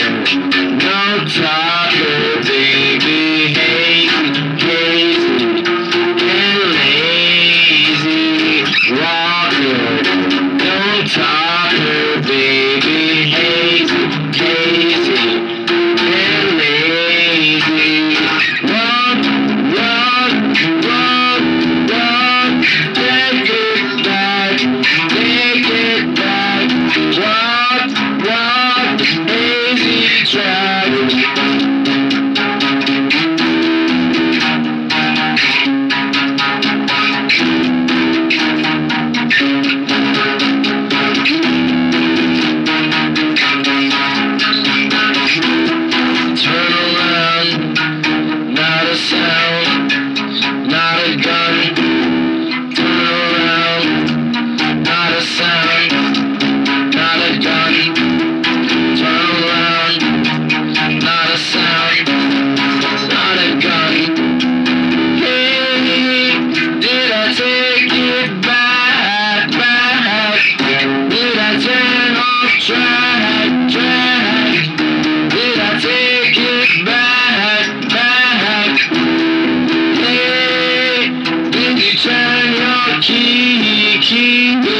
No time. she